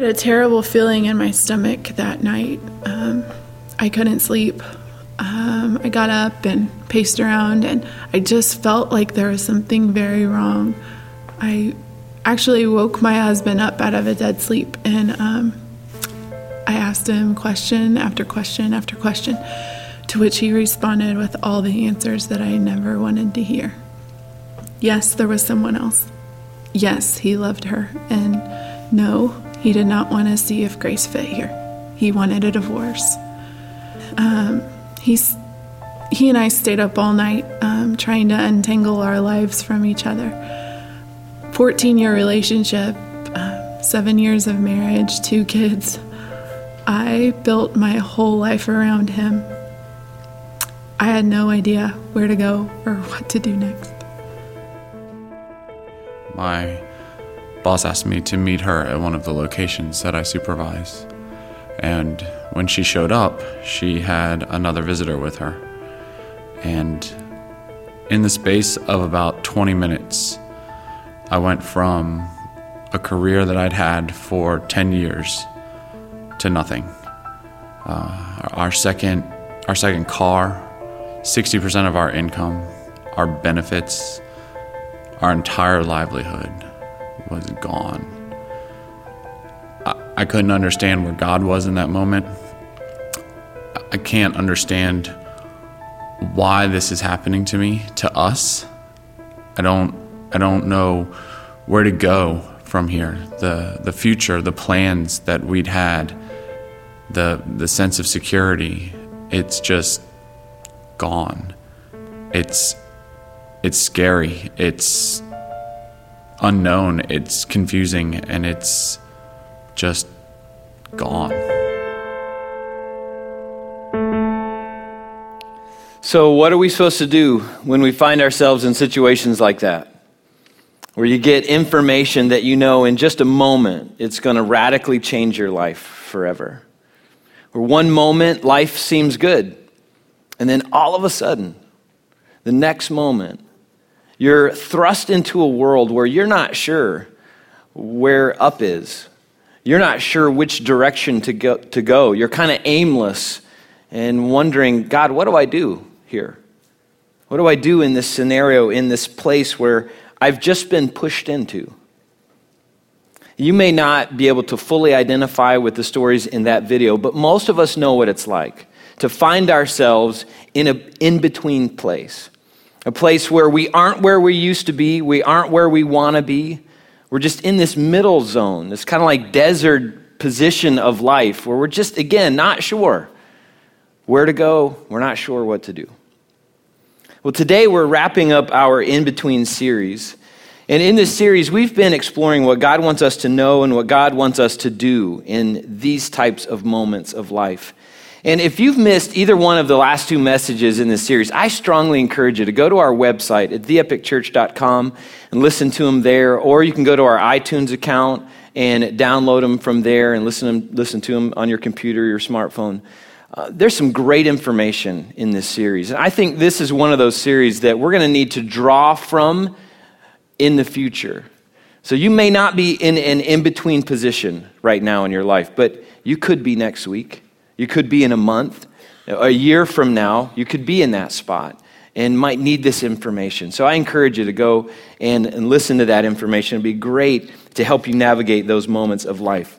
had a terrible feeling in my stomach that night. Um, I couldn't sleep. Um, I got up and paced around, and I just felt like there was something very wrong. I actually woke my husband up out of a dead sleep, and um, I asked him question after question after question, to which he responded with all the answers that I never wanted to hear. Yes, there was someone else. Yes, he loved her, and no, he did not want to see if Grace fit here. He wanted a divorce. Um, he's, he and I stayed up all night um, trying to untangle our lives from each other. 14 year relationship, uh, seven years of marriage, two kids. I built my whole life around him. I had no idea where to go or what to do next. My boss asked me to meet her at one of the locations that I supervise. And when she showed up, she had another visitor with her. And in the space of about 20 minutes, I went from a career that I'd had for 10 years to nothing. Uh, our second, our second car, 60% of our income, our benefits, our entire livelihood was gone. I, I couldn't understand where God was in that moment. I can't understand why this is happening to me, to us. I don't I don't know where to go from here. The the future, the plans that we'd had, the the sense of security, it's just gone. It's it's scary. It's unknown, it's confusing, and it's just gone. So, what are we supposed to do when we find ourselves in situations like that? Where you get information that you know in just a moment it's going to radically change your life forever. Where one moment life seems good, and then all of a sudden, the next moment, you're thrust into a world where you're not sure where up is. You're not sure which direction to go. To go. You're kind of aimless and wondering, God, what do I do here? What do I do in this scenario, in this place where I've just been pushed into? You may not be able to fully identify with the stories in that video, but most of us know what it's like to find ourselves in an in between place a place where we aren't where we used to be, we aren't where we want to be. We're just in this middle zone, this kind of like desert position of life where we're just, again, not sure where to go, we're not sure what to do. Well, today we're wrapping up our in between series. And in this series, we've been exploring what God wants us to know and what God wants us to do in these types of moments of life. And if you've missed either one of the last two messages in this series, I strongly encourage you to go to our website at theepicchurch.com and listen to them there, or you can go to our iTunes account and download them from there and listen, listen to them on your computer your smartphone. Uh, there's some great information in this series. And I think this is one of those series that we're going to need to draw from in the future. So you may not be in an in between position right now in your life, but you could be next week. You could be in a month, a year from now, you could be in that spot and might need this information. So I encourage you to go and, and listen to that information. It'd be great to help you navigate those moments of life.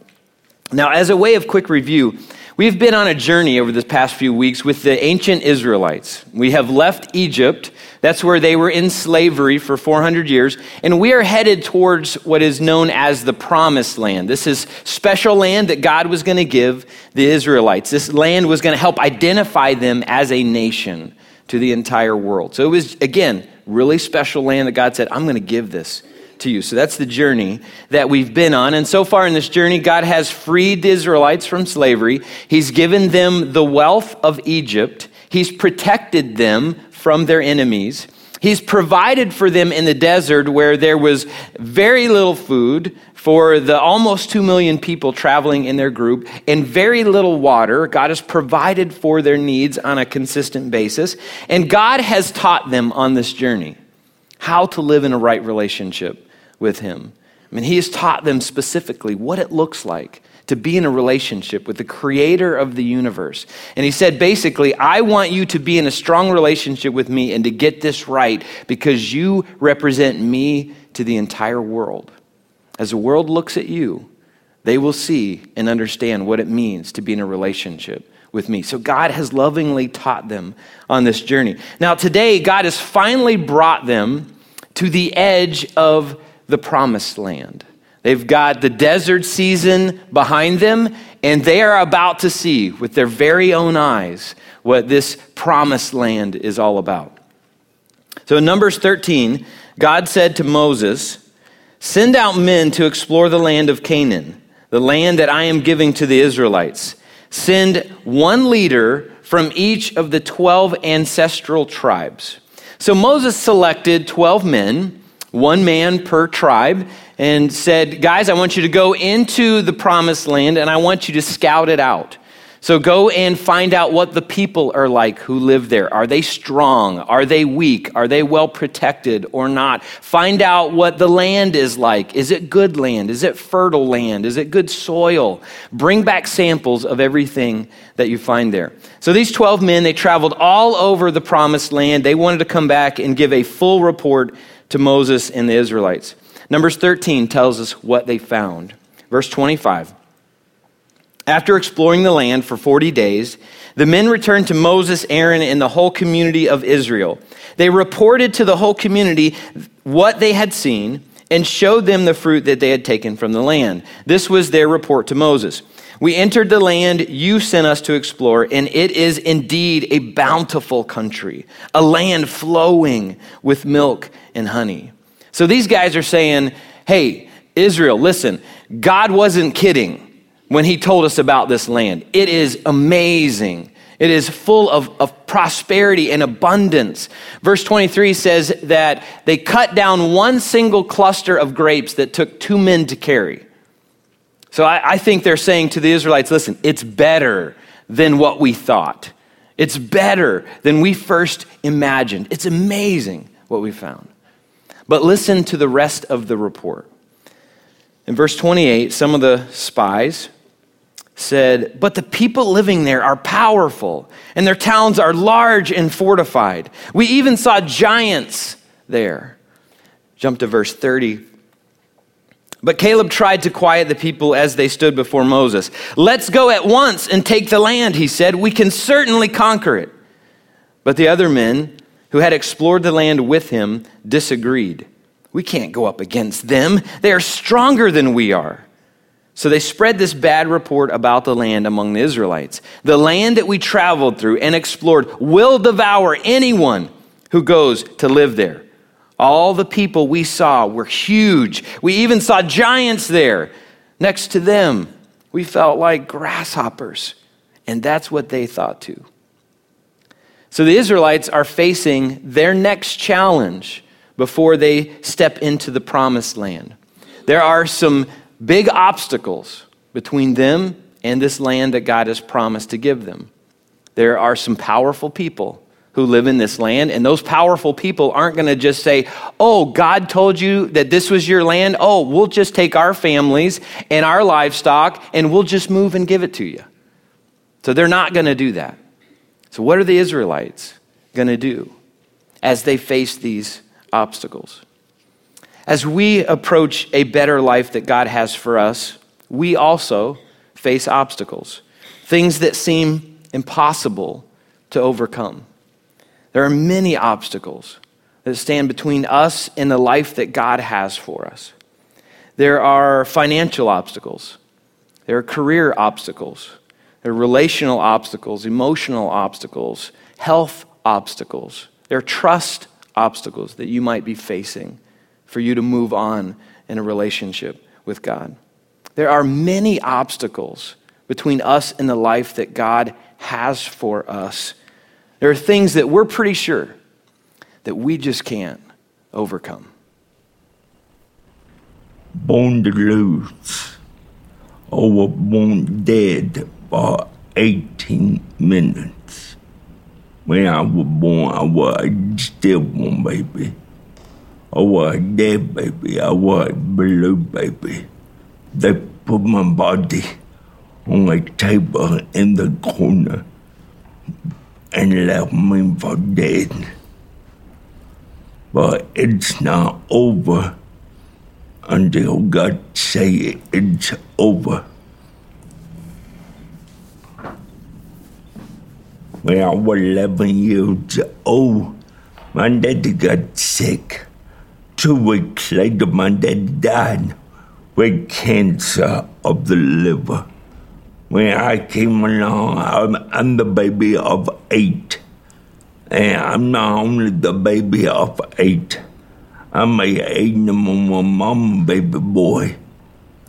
Now, as a way of quick review, we've been on a journey over the past few weeks with the ancient Israelites. We have left Egypt that's where they were in slavery for 400 years. And we are headed towards what is known as the promised land. This is special land that God was going to give the Israelites. This land was going to help identify them as a nation to the entire world. So it was, again, really special land that God said, I'm going to give this to you. So that's the journey that we've been on. And so far in this journey, God has freed the Israelites from slavery. He's given them the wealth of Egypt. He's protected them from their enemies. He's provided for them in the desert where there was very little food for the almost 2 million people traveling in their group and very little water. God has provided for their needs on a consistent basis. And God has taught them on this journey how to live in a right relationship with Him. I mean, he has taught them specifically what it looks like to be in a relationship with the creator of the universe. And he said, basically, I want you to be in a strong relationship with me and to get this right because you represent me to the entire world. As the world looks at you, they will see and understand what it means to be in a relationship with me. So God has lovingly taught them on this journey. Now, today, God has finally brought them to the edge of the promised land. They've got the desert season behind them, and they are about to see with their very own eyes what this promised land is all about. So in Numbers 13, God said to Moses, Send out men to explore the land of Canaan, the land that I am giving to the Israelites. Send one leader from each of the 12 ancestral tribes. So Moses selected 12 men, one man per tribe, and said, Guys, I want you to go into the promised land and I want you to scout it out. So go and find out what the people are like who live there. Are they strong? Are they weak? Are they well protected or not? Find out what the land is like. Is it good land? Is it fertile land? Is it good soil? Bring back samples of everything that you find there. So these 12 men, they traveled all over the promised land. They wanted to come back and give a full report to Moses and the Israelites. Numbers 13 tells us what they found. Verse 25. After exploring the land for 40 days, the men returned to Moses, Aaron, and the whole community of Israel. They reported to the whole community what they had seen and showed them the fruit that they had taken from the land. This was their report to Moses. We entered the land you sent us to explore, and it is indeed a bountiful country, a land flowing with milk and honey. So these guys are saying, hey, Israel, listen, God wasn't kidding when he told us about this land. It is amazing. It is full of, of prosperity and abundance. Verse 23 says that they cut down one single cluster of grapes that took two men to carry. So I, I think they're saying to the Israelites listen, it's better than what we thought. It's better than we first imagined. It's amazing what we found. But listen to the rest of the report. In verse 28, some of the spies said, But the people living there are powerful, and their towns are large and fortified. We even saw giants there. Jump to verse 30. But Caleb tried to quiet the people as they stood before Moses. Let's go at once and take the land, he said. We can certainly conquer it. But the other men who had explored the land with him disagreed. We can't go up against them. They are stronger than we are. So they spread this bad report about the land among the Israelites. The land that we traveled through and explored will devour anyone who goes to live there. All the people we saw were huge. We even saw giants there. Next to them, we felt like grasshoppers. And that's what they thought too. So the Israelites are facing their next challenge before they step into the promised land. There are some big obstacles between them and this land that God has promised to give them. There are some powerful people who live in this land, and those powerful people aren't going to just say, Oh, God told you that this was your land. Oh, we'll just take our families and our livestock and we'll just move and give it to you. So they're not going to do that. So, what are the Israelites going to do as they face these obstacles? As we approach a better life that God has for us, we also face obstacles, things that seem impossible to overcome. There are many obstacles that stand between us and the life that God has for us. There are financial obstacles, there are career obstacles, there are relational obstacles, emotional obstacles, health obstacles, there are trust obstacles that you might be facing for you to move on in a relationship with God. There are many obstacles between us and the life that God has for us. There are things that we're pretty sure that we just can't overcome. Born to lose. Over oh, born dead for 18 minutes. When I was born, I was still born, baby. I was a dead baby. I was a blue baby. They put my body on a table in the corner and left me for dead. But it's not over until God say it's over. When I was 11 years old, my daddy got sick. Two weeks later, my daddy died with cancer of the liver. When I came along, I'm, I'm the baby of eight. And I'm not only the baby of eight, I'm a eight number mama baby boy.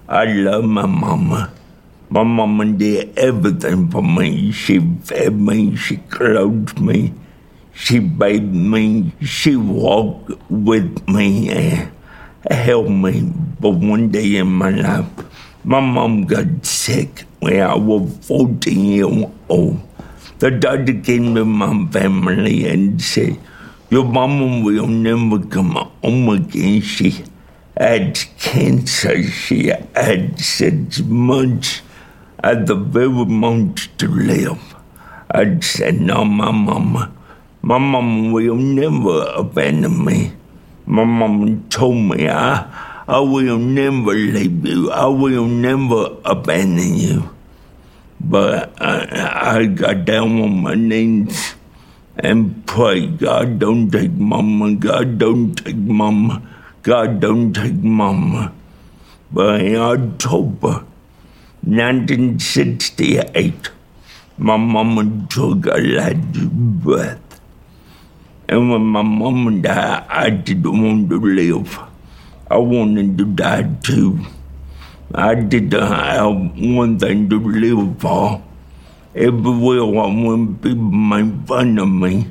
I love my mama. My mama did everything for me. She fed me, she clothed me, she bathed me, she walked with me and helped me. But one day in my life, my mom got sick when I was 14 years old. The doctor came to my family and said, Your mama will never come home again. She had cancer. She had six months at the very moment to live. I said, No, my mama. My mama will never abandon me. My mama told me, I, I will never leave you. I will never abandon you. But I, I got down on my knees and prayed, God, don't take mama. God, don't take mama. God, don't take mama. But in October 1968, my mama took a last breath. And when my mama died, I didn't want to live. I wanted to die too. I didn't have one thing to live for. Everywhere I went, people made fun of me.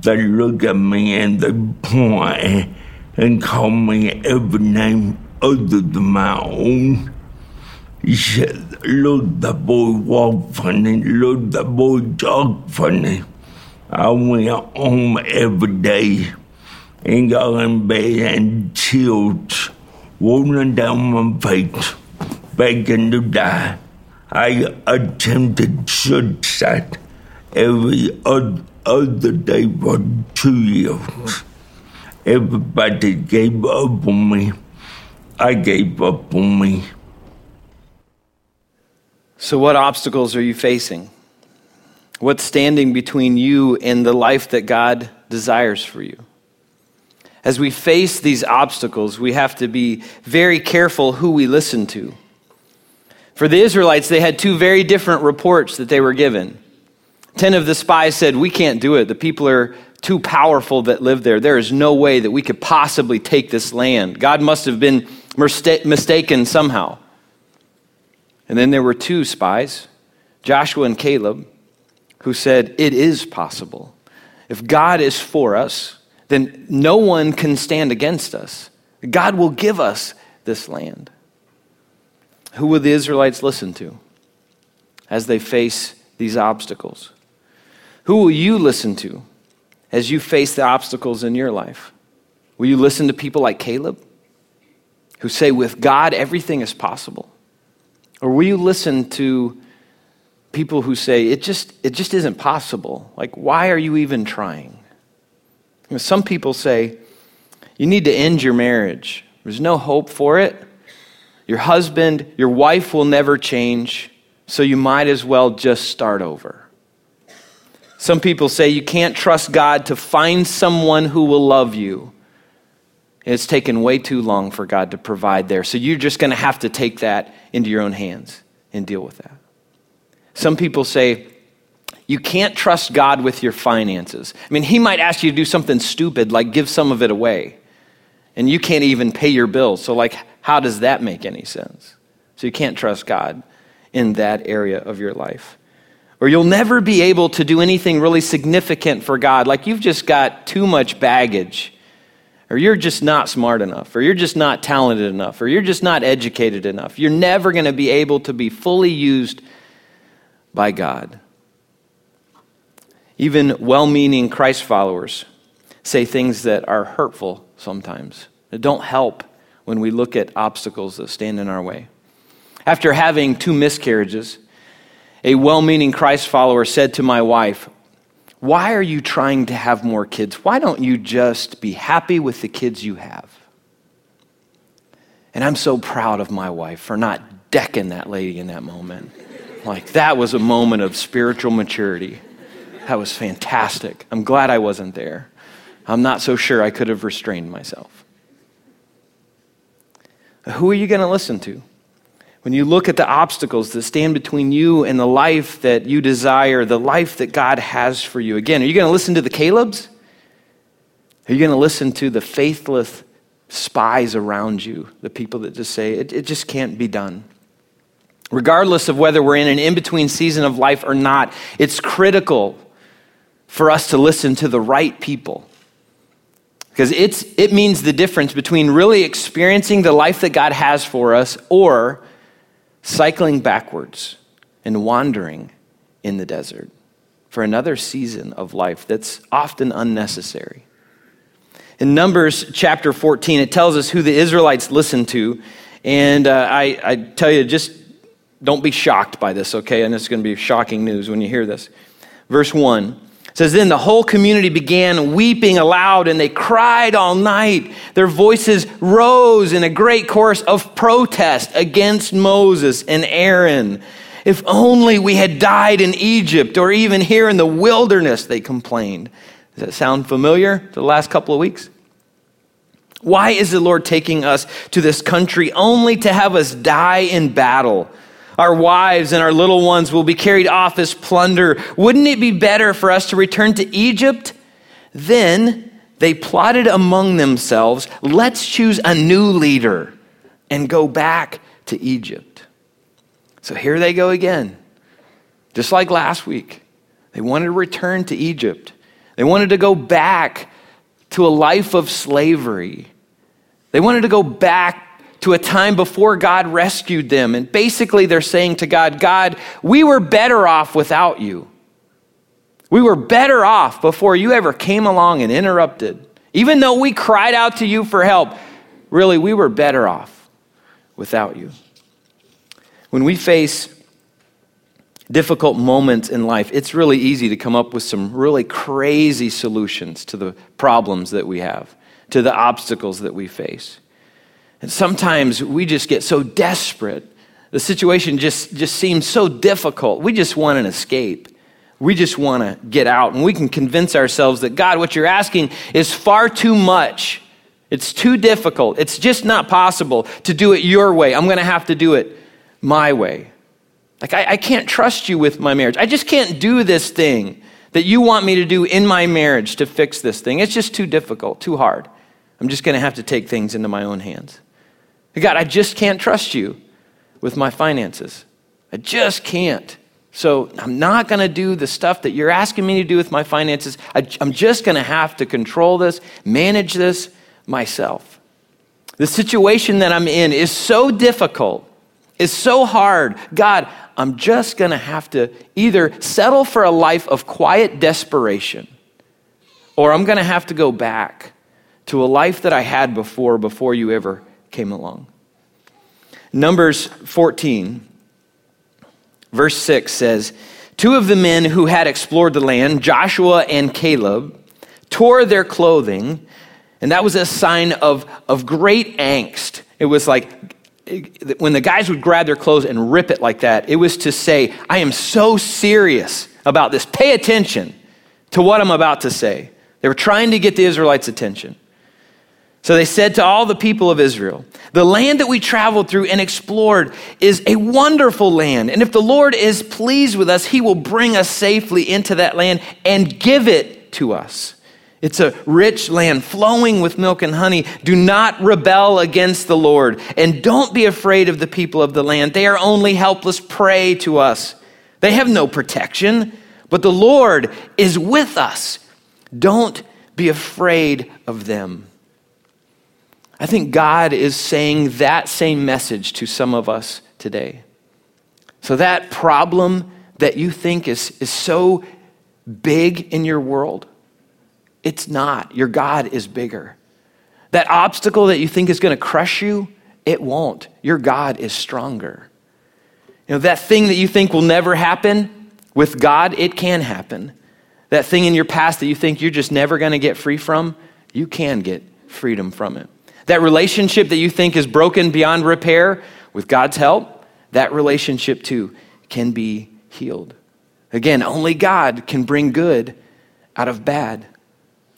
They look at me and they point and call me every name other than my own. He said, look, the boy walk funny, look, the boy talk funny. I went home every day in bed and chilled, rolling down my face, begging to die. I attempted suicide every other day for two years. Everybody gave up on me. I gave up on me. So, what obstacles are you facing? What's standing between you and the life that God desires for you? As we face these obstacles, we have to be very careful who we listen to. For the Israelites, they had two very different reports that they were given. Ten of the spies said, We can't do it. The people are too powerful that live there. There is no way that we could possibly take this land. God must have been mistaken somehow. And then there were two spies, Joshua and Caleb, who said, It is possible. If God is for us, then no one can stand against us. God will give us this land. Who will the Israelites listen to as they face these obstacles? Who will you listen to as you face the obstacles in your life? Will you listen to people like Caleb, who say, with God, everything is possible? Or will you listen to people who say, it just, it just isn't possible? Like, why are you even trying? Some people say, you need to end your marriage. There's no hope for it. Your husband, your wife will never change, so you might as well just start over. Some people say you can't trust God to find someone who will love you. It's taken way too long for God to provide there. So you're just going to have to take that into your own hands and deal with that. Some people say you can't trust God with your finances. I mean, He might ask you to do something stupid like give some of it away, and you can't even pay your bills. So, like, how does that make any sense? So, you can't trust God in that area of your life. Or you'll never be able to do anything really significant for God. Like, you've just got too much baggage or you're just not smart enough, or you're just not talented enough, or you're just not educated enough. You're never going to be able to be fully used by God. Even well meaning Christ followers say things that are hurtful sometimes, that don't help when we look at obstacles that stand in our way. After having two miscarriages, a well meaning Christ follower said to my wife, Why are you trying to have more kids? Why don't you just be happy with the kids you have? And I'm so proud of my wife for not decking that lady in that moment. Like, that was a moment of spiritual maturity. That was fantastic. I'm glad I wasn't there. I'm not so sure I could have restrained myself. Who are you going to listen to? When you look at the obstacles that stand between you and the life that you desire, the life that God has for you, again, are you going to listen to the Caleb's? Are you going to listen to the faithless spies around you, the people that just say, it, it just can't be done? Regardless of whether we're in an in between season of life or not, it's critical for us to listen to the right people. Because it's, it means the difference between really experiencing the life that God has for us or cycling backwards and wandering in the desert for another season of life that's often unnecessary. In Numbers chapter 14, it tells us who the Israelites listened to. And uh, I, I tell you, just don't be shocked by this, okay? And it's going to be shocking news when you hear this. Verse 1 it says, Then the whole community began weeping aloud, and they cried all night. Their voices rose in a great chorus of protest against Moses and Aaron. If only we had died in Egypt or even here in the wilderness, they complained. Does that sound familiar to the last couple of weeks? Why is the Lord taking us to this country only to have us die in battle? Our wives and our little ones will be carried off as plunder. Wouldn't it be better for us to return to Egypt? Then they plotted among themselves let's choose a new leader and go back to Egypt. So here they go again. Just like last week. They wanted to return to Egypt, they wanted to go back to a life of slavery. They wanted to go back to a time before God rescued them. And basically, they're saying to God, God, we were better off without you. We were better off before you ever came along and interrupted. Even though we cried out to you for help, really, we were better off without you. When we face difficult moments in life, it's really easy to come up with some really crazy solutions to the problems that we have, to the obstacles that we face. And sometimes we just get so desperate. The situation just, just seems so difficult. We just want an escape. We just want to get out. And we can convince ourselves that, God, what you're asking is far too much. It's too difficult. It's just not possible to do it your way. I'm going to have to do it my way. Like, I, I can't trust you with my marriage. I just can't do this thing that you want me to do in my marriage to fix this thing. It's just too difficult, too hard. I'm just going to have to take things into my own hands. God, I just can't trust you with my finances. I just can't. So I'm not going to do the stuff that you're asking me to do with my finances. I, am just going to have to control this, manage this myself. The situation that I'm in is so difficult, is so hard. God, I'm just going to have to either settle for a life of quiet desperation, or I'm going to have to go back to a life that I had before, before you ever came along. Numbers 14, verse 6 says, Two of the men who had explored the land, Joshua and Caleb, tore their clothing, and that was a sign of, of great angst. It was like when the guys would grab their clothes and rip it like that, it was to say, I am so serious about this. Pay attention to what I'm about to say. They were trying to get the Israelites' attention. So they said to all the people of Israel, The land that we traveled through and explored is a wonderful land. And if the Lord is pleased with us, he will bring us safely into that land and give it to us. It's a rich land flowing with milk and honey. Do not rebel against the Lord. And don't be afraid of the people of the land. They are only helpless prey to us. They have no protection, but the Lord is with us. Don't be afraid of them. I think God is saying that same message to some of us today. So, that problem that you think is, is so big in your world, It's not. Your God is bigger. That obstacle that you think is going to crush you, it won't. Your God is stronger. You know, that thing that you think will never happen, with God, it can happen. That thing in your past that you think you're just never going to get free from, you can get freedom from it. That relationship that you think is broken beyond repair, with God's help, that relationship too can be healed. Again, only God can bring good out of bad.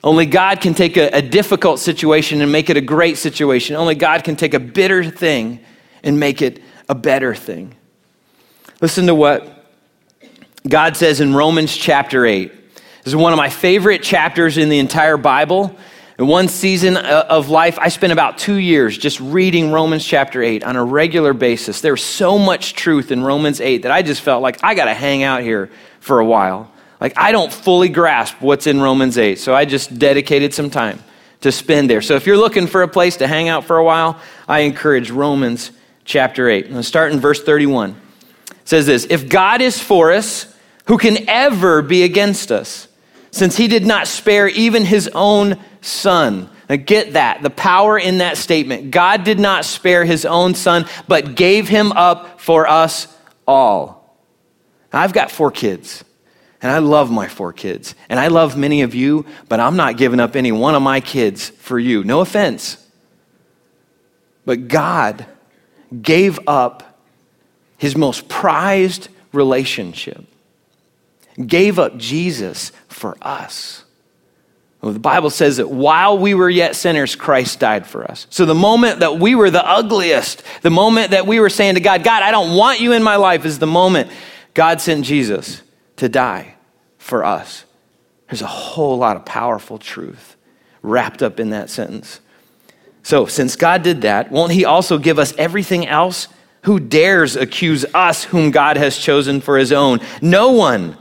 Only God can take a, a, difficult situation and make it a great situation. Only God can take a bitter thing and make it a better thing. Listen to what God says in Romans chapter 8. This is one of my favorite chapters in the entire Bible. In one season uh, of life, I spent about two years just reading Romans chapter 8 on a regular basis. There's so much truth in Romans 8 that I just felt like I got to hang out here for a while. Like, I don't fully grasp what's in Romans 8, so I just dedicated some time to spend there. So, if you're looking for a place to hang out for a while, I encourage Romans chapter 8. I'm going to start in verse 31. It says this If God is for us, who can ever be against us? Since he did not spare even his own son. Now get that, the power in that statement. God did not spare his own son, but gave him up for us all. Now, I've got four kids, and I love my four kids, and I love many of you, but I'm not giving up any one of my kids for you. No offense. But God gave up his most prized relationship gave up Jesus for us. Well, the Bible says that while we were yet sinners, Christ died for us. So the moment that we were the ugliest, the moment that we were saying to God, God, I don't want you in my life, is the moment God sent Jesus to die for us. There's a whole lot of powerful truth wrapped up in that sentence. So, since God did that, won't He also give us everything else? Who dares accuse us, whom God has chosen for His own? No one.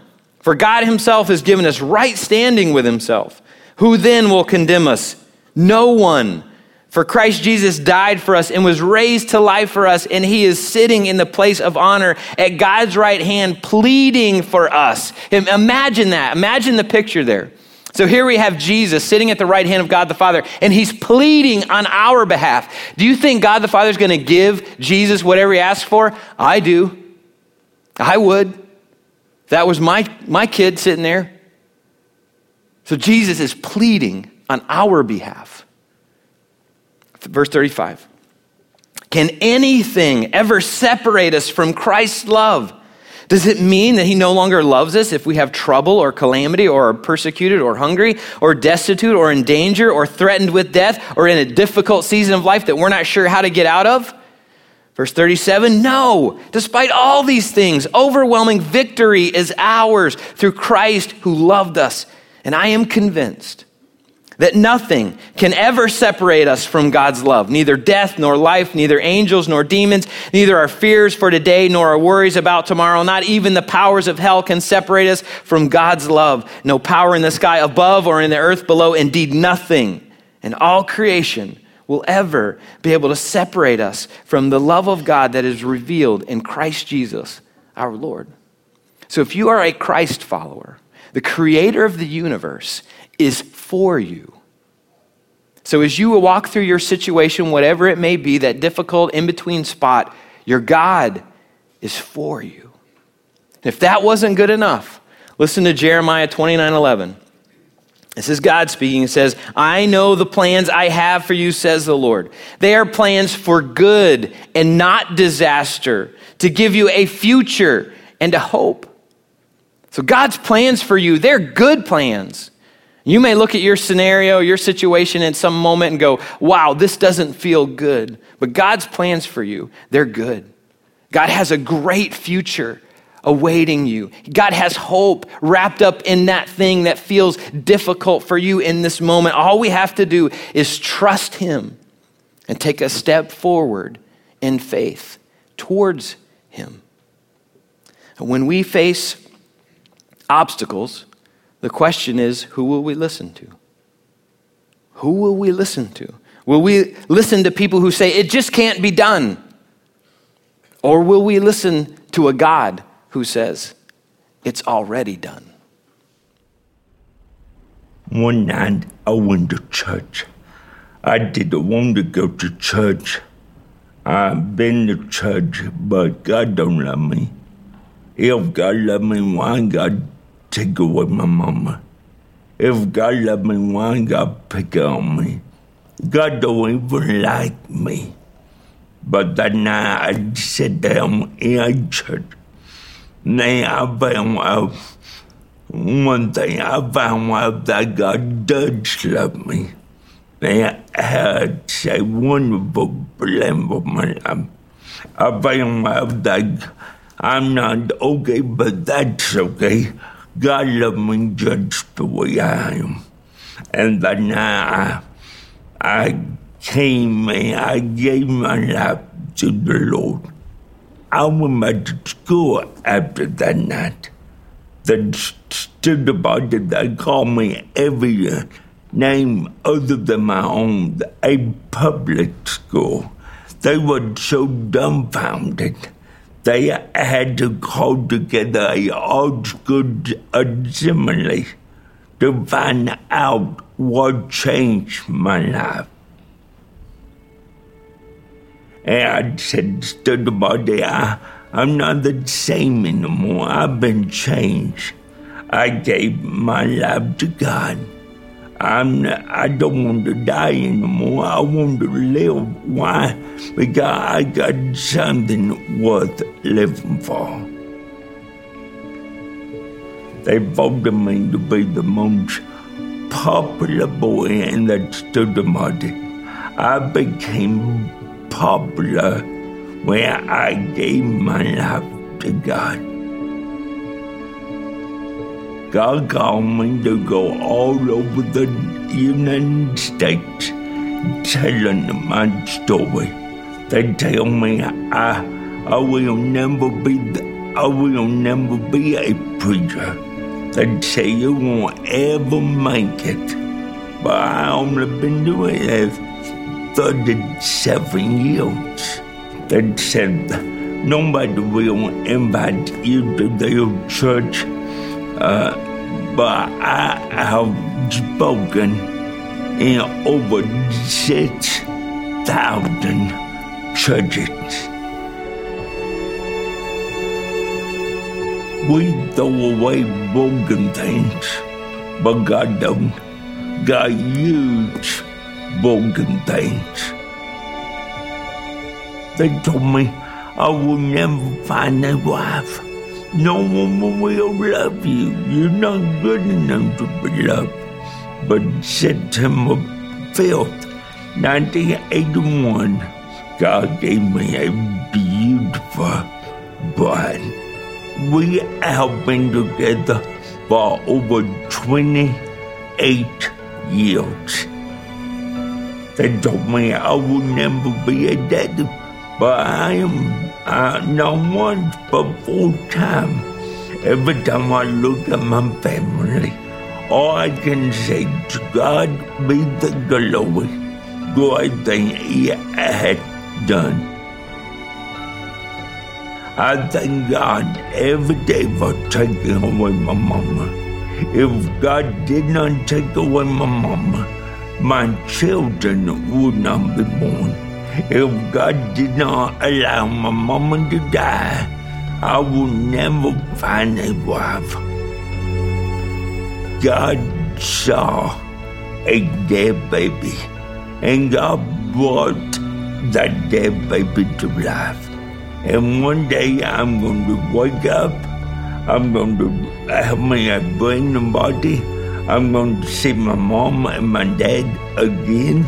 For God himself has given us right standing with himself. Who then will condemn us? No one. For Christ Jesus died for us and was raised to life for us, and he is sitting in the place of honor at God's right hand, pleading for us. Imagine that. Imagine the picture there. So here we have Jesus sitting at the right hand of God the Father, and he's pleading on our behalf. Do you think God the Father is going to give Jesus whatever he asks for? I do. I would. That was my, my kid sitting there. So Jesus is pleading on our behalf. Verse 35. Can anything ever separate us from Christ's love? Does it mean that he no longer loves us if we have trouble or calamity or are persecuted or hungry or destitute or in danger or threatened with death or in a difficult season of life that we're not sure how to get out of? Verse 37 No, despite all these things, overwhelming victory is ours through Christ who loved us. And I am convinced that nothing can ever separate us from God's love. Neither death nor life, neither angels nor demons, neither our fears for today nor our worries about tomorrow, not even the powers of hell can separate us from God's love. No power in the sky above or in the earth below, indeed nothing in all creation will ever be able to separate us from the love of God that is revealed in Christ Jesus, our Lord. So if you are a Christ follower, the creator of the universe is for you. So as you walk through your situation, whatever it may be, that difficult in between spot, your God is for you. If that wasn't good enough, listen to Jeremiah 29 11. This is God speaking. He says, I know the plans I have for you, says the Lord. They are plans for good and not disaster, to give you a future and a hope. So God's plans for you, they're good plans. You may look at your scenario, your situation in some moment and go, wow, this doesn't feel good. But God's plans for you, they're good. God has a great future awaiting you. God has hope wrapped up in that thing that feels difficult for you in this moment. All we have to do is trust Him and take a step forward in faith towards Him. When we face obstacles, the question is who will we listen to? Who will we listen to? Will we listen to people who say it just can't be done? Or will we listen to a God who says, It's already done. One night I went to church. I didn't want to go to church. I've been to church, but God don't love me. If God love me, why God take away my mama? If God love me, why God pick on me? God don't even like me. But that night I sat down in church. Now I found out one thing I found out that God does love me. And I had a wonderful blend of my. I found out that I'm not okay, but that's okay. God loves me just the way I am. And then I, I came and I gave my life to the Lord. I went to school after that night. The student body that called me every name other than my own, a public school. They were so dumbfounded. They had to call together a all school assembly to find out what changed my life. And I said to the body, I, I'm not the same anymore. I've been changed. I gave my life to God. I'm I don't want to die anymore. I want to live. Why? Because I got something worth living for. They voted me to be the most popular boy in that student body. I became popular when I gave my life to God. God called me to go all over the United States telling my story. They tell me I, I will never be I will never be a preacher. They say you won't ever make it. But I only been doing it 37 years. They said nobody will invite you to their church uh, but I have spoken in over 6,000 churches. We throw away broken things, but God don't. God use things. They told me I will never find a wife. No woman will love you. You're not good enough to be loved. But September 5th, 1981, God gave me a beautiful bride. We have been together for over 28 years. They told me I would never be a daddy, but I am uh, not once, but full time. Every time I look at my family, all I can say to God be the glory. Good thing He had done. I thank God every day for taking away my mama. If God did not take away my mama, my children would not be born. If God did not allow my mama to die, I would never find a wife. God saw a dead baby, and God brought that dead baby to life. And one day I'm going to wake up, I'm going to have my brain and body, I'm going to see my mom and my dad again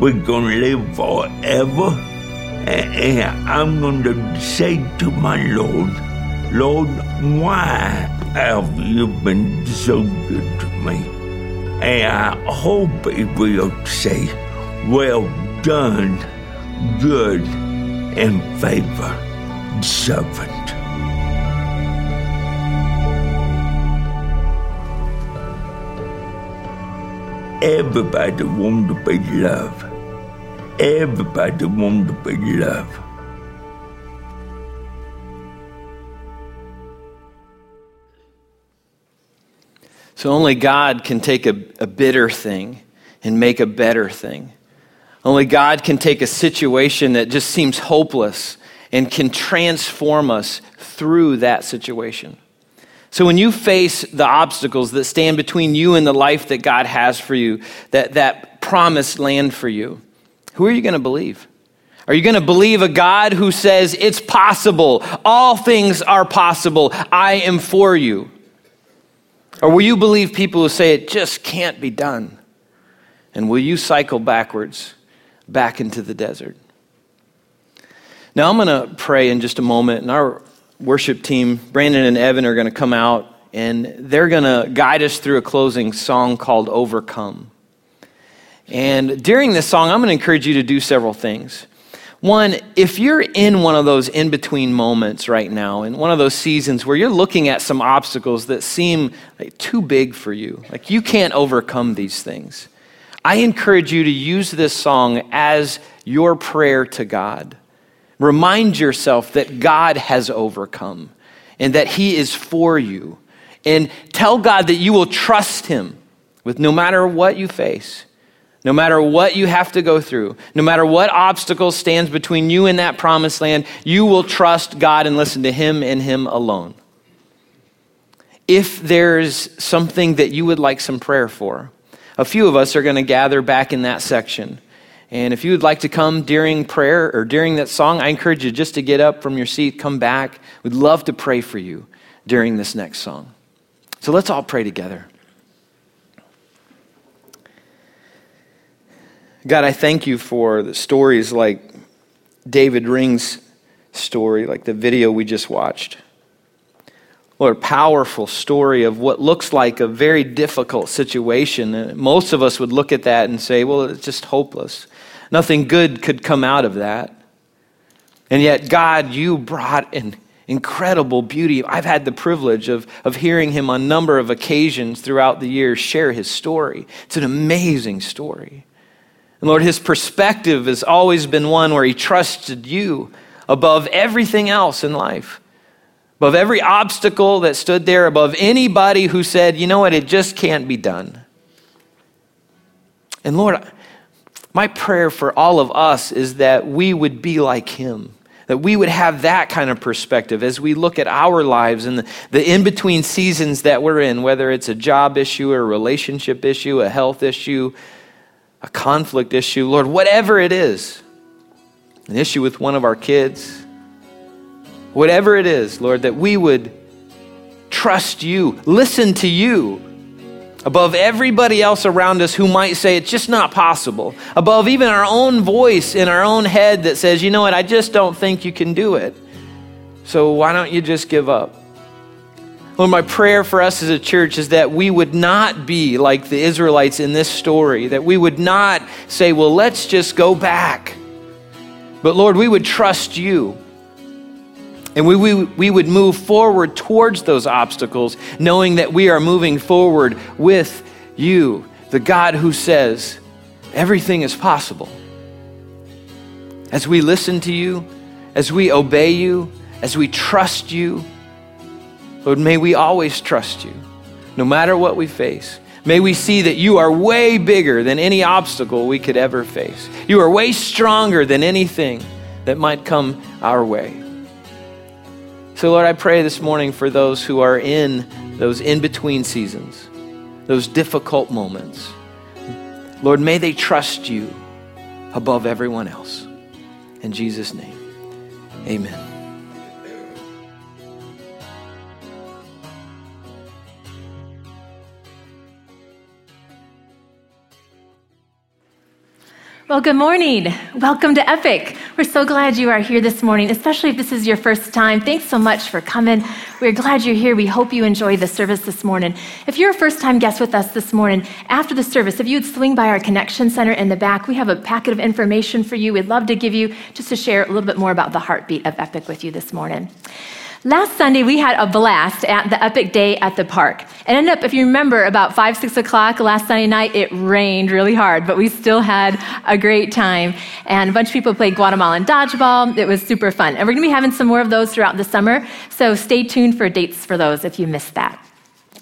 we're going to live forever. And I'm going to say to my Lord, Lord, why have you been so good to me? And I hope He will say, Well done, good and favored servant. Everybody wants to be loved. Everybody wants to be loved. So only God can take a, a bitter thing and make a better thing. Only God can take a situation that just seems hopeless and can transform us through that situation. So when you face the obstacles that stand between you and the life that God has for you, that, that promised land for you, who are you going to believe? Are you going to believe a God who says, It's possible, all things are possible, I am for you? Or will you believe people who say it just can't be done? And will you cycle backwards back into the desert? Now, I'm going to pray in just a moment, and our worship team, Brandon and Evan, are going to come out and they're going to guide us through a closing song called Overcome. And during this song, I'm going to encourage you to do several things. One, if you're in one of those in between moments right now, in one of those seasons where you're looking at some obstacles that seem like too big for you, like you can't overcome these things, I encourage you to use this song as your prayer to God. Remind yourself that God has overcome and that He is for you. And tell God that you will trust Him with no matter what you face, no matter what you have to go through, no matter what obstacle stands between you and that promised land, you will trust God and listen to Him and Him alone. If there's something that you would like some prayer for, a few of us are going to gather back in that section. And if you would like to come during prayer or during that song, I encourage you just to get up from your seat, come back. We'd love to pray for you during this next song. So let's all pray together. God, I thank you for the stories like David Ring's story, like the video we just watched. Lord, a powerful story of what looks like a very difficult situation. Most of us would look at that and say, well, it's just hopeless. Nothing good could come out of that. And yet, God, you brought an incredible beauty. I've had the privilege of, of hearing him on a number of occasions throughout the years share his story. It's an amazing story. And Lord, his perspective has always been one where he trusted you above everything else in life, above every obstacle that stood there, above anybody who said, you know what, it just can't be done. And Lord, my prayer for all of us is that we would be like him. That we would have that kind of perspective as we look at our lives and the, the in between seasons that we're in, whether it's a job issue or a relationship issue, a health issue, a conflict issue, Lord, whatever it is, an issue with one of our kids, whatever it is, Lord, that we would trust you, listen to you, above everybody else around us who might say it's just not possible, above even our own voice in our own head that says, you know what, I just don't think you can do it. So why don't you just give up? Lord, my prayer for us as a church is that we would not be like the Israelites in this story, that we would not say, well, let's just go back. But Lord, we would trust you. And we, we, we would move forward towards those obstacles, knowing that we are moving forward with you, the God who says everything is possible. As we listen to you, as we obey you, as we trust you, Lord, may we always trust you, no matter what we face. May we see that you are way bigger than any obstacle we could ever face. You are way stronger than anything that might come our way. So, Lord, I pray this morning for those who are in those in between seasons, those difficult moments. Lord, may they trust you above everyone else. In Jesus' name, amen. Well, good morning. Welcome to Epic. We're so glad you are here this morning, especially if this is your first time. Thanks so much for coming. We're glad you're here. We hope you enjoy the service this morning. If you're a first time guest with us this morning, after the service, if you'd swing by our Connection Center in the back, we have a packet of information for you. We'd love to give you just to share a little bit more about the heartbeat of Epic with you this morning. Last Sunday, we had a blast at the Epic Day at the park. And ended up, if you remember, about 5, 6 o'clock last Sunday night, it rained really hard, but we still had a great time. And a bunch of people played Guatemalan dodgeball. It was super fun. And we're going to be having some more of those throughout the summer, so stay tuned for dates for those if you missed that.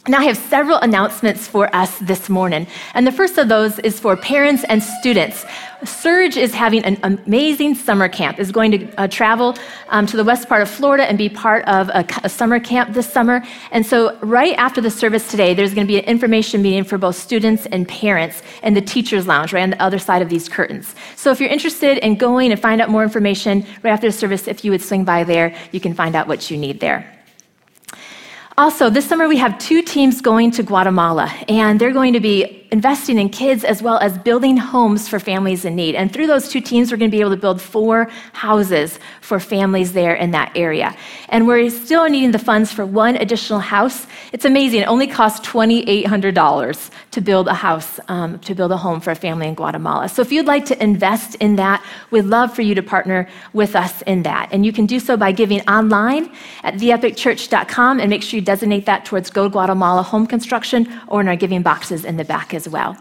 Now, I have several announcements for us this morning. And the first of those is for parents and students. Surge is having an amazing summer camp, is going to uh, travel um, to the west part of Florida and be part of a, a, summer camp this summer. And so, right after the service today, there's going to be an information meeting for both students and parents in the teacher's lounge, right on the other side of these curtains. So, if you're interested in going and find out more information right after the service, if you would swing by there, you can find out what you need there. Also, this summer we have two teams going to Guatemala, and they're going to be investing in kids as well as building homes for families in need. And through those two teams, we're going to be able to build four houses for families there in that area. And we're still needing the funds for one additional house. It's amazing. It only costs $2,800 to build a house, um, to build a home for a family in Guatemala. So if you'd like to invest in that, we'd love for you to partner with us in that. And you can do so by giving online at theepicchurch.com and make sure you designate that towards Go Guatemala home construction or in our giving boxes in the back as well.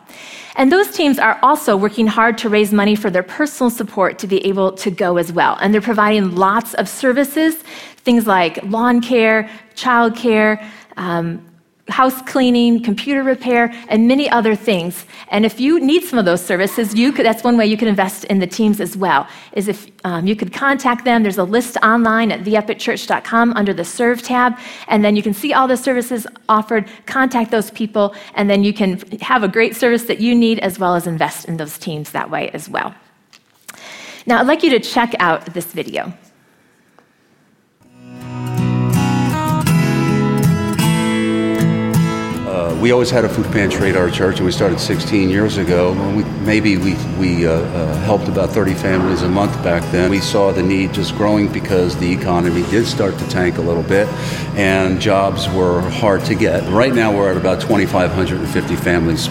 And those teams are also working hard to raise money for their personal support to be able to go as well. And they're providing lots of services, things like lawn care, child care, um, house cleaning, computer repair, and many other things. And if you need some of those services, you could, that's one way you can invest in the teams as well. Is if um, you could contact them. There's a list online at theepicchurch.com under the Serve tab, and then you can see all the services offered. Contact those people, and then you can have a great service that you need as well as invest in those teams that way as well. Now, I'd like you to check out this video. We always had a food pantry at our church, and we started 16 years ago. We, maybe we, we uh, uh, helped about 30 families a month back then. We saw the need just growing because the economy did start to tank a little bit, and jobs were hard to get. Right now, we're at about 2,550 families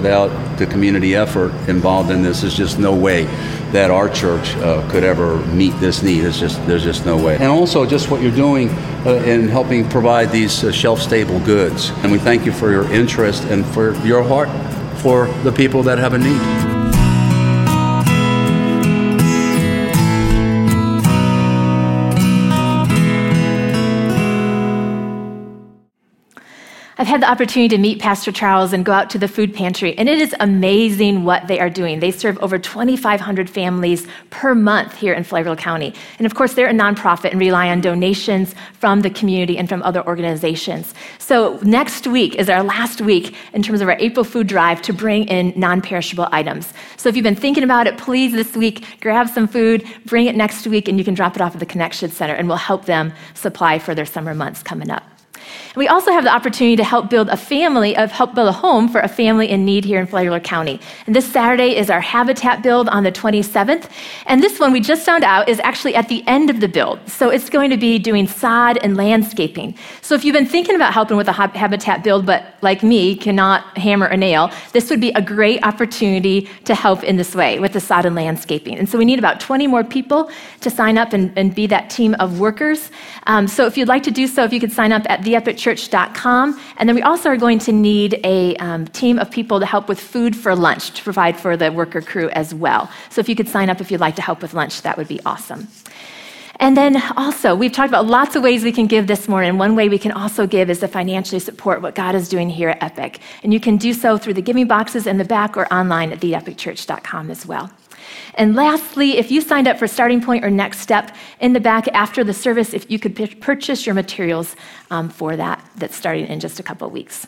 Without the community effort involved in this, there's just no way that our church uh, could ever meet this need. It's just there's just no way. And also just what you're doing uh, in helping provide these uh, shelf-stable goods. And we thank you for your interest and for your heart for the people that have a need. I've had the opportunity to meet Pastor Charles and go out to the food pantry, and it is amazing what they are doing. They serve over 2,500 families per month here in Flagler County. And of course, they're a nonprofit and rely on donations from the community and from other organizations. So next week is our last week in terms of our April food drive to bring in non perishable items. So if you've been thinking about it, please this week grab some food, bring it next week, and you can drop it off at the Connection Center, and we'll help them supply for their summer months coming up. We also have the opportunity to help build a family, of help build a home for a family in need here in Flagler County. And this Saturday is our habitat build on the 27th. And this one we just found out is actually at the end of the build. So it's going to be doing sod and landscaping. So if you've been thinking about helping with a habitat build, but like me, cannot hammer a nail, this would be a great opportunity to help in this way with the sod and landscaping. And so we need about 20 more people to sign up and, and be that team of workers. Um, so if you'd like to do so, if you could sign up at theepicchurch.com. And then we also are going to need a um, team of people to help with food for lunch to provide for the worker crew as well. So if you could sign up if you'd like to help with lunch, that would be awesome. And then also, we've talked about lots of ways we can give this morning. One way we can also give is to financially support what God is doing here at Epic. And you can do so through the giving boxes in the back or online at theepicchurch.com as well. And lastly, if you signed up for Starting Point or Next Step in the back after the service, if you could purchase your materials um, for that, that's starting in just a couple weeks.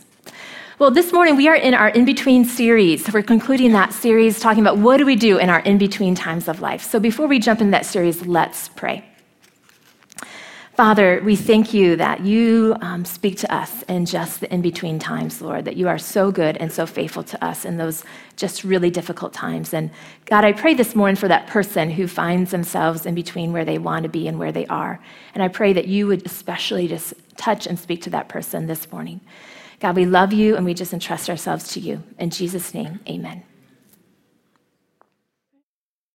Well, this morning we are in our in between series. We're concluding that series talking about what do we do in our in between times of life. So before we jump into that series, let's pray. Father, we thank you that you um, speak to us in just the in between times, Lord, that you are so good and so faithful to us in those just really difficult times. And God, I pray this morning for that person who finds themselves in between where they want to be and where they are. And I pray that you would especially just touch and speak to that person this morning. God, we love you and we just entrust ourselves to you. In Jesus' name, amen.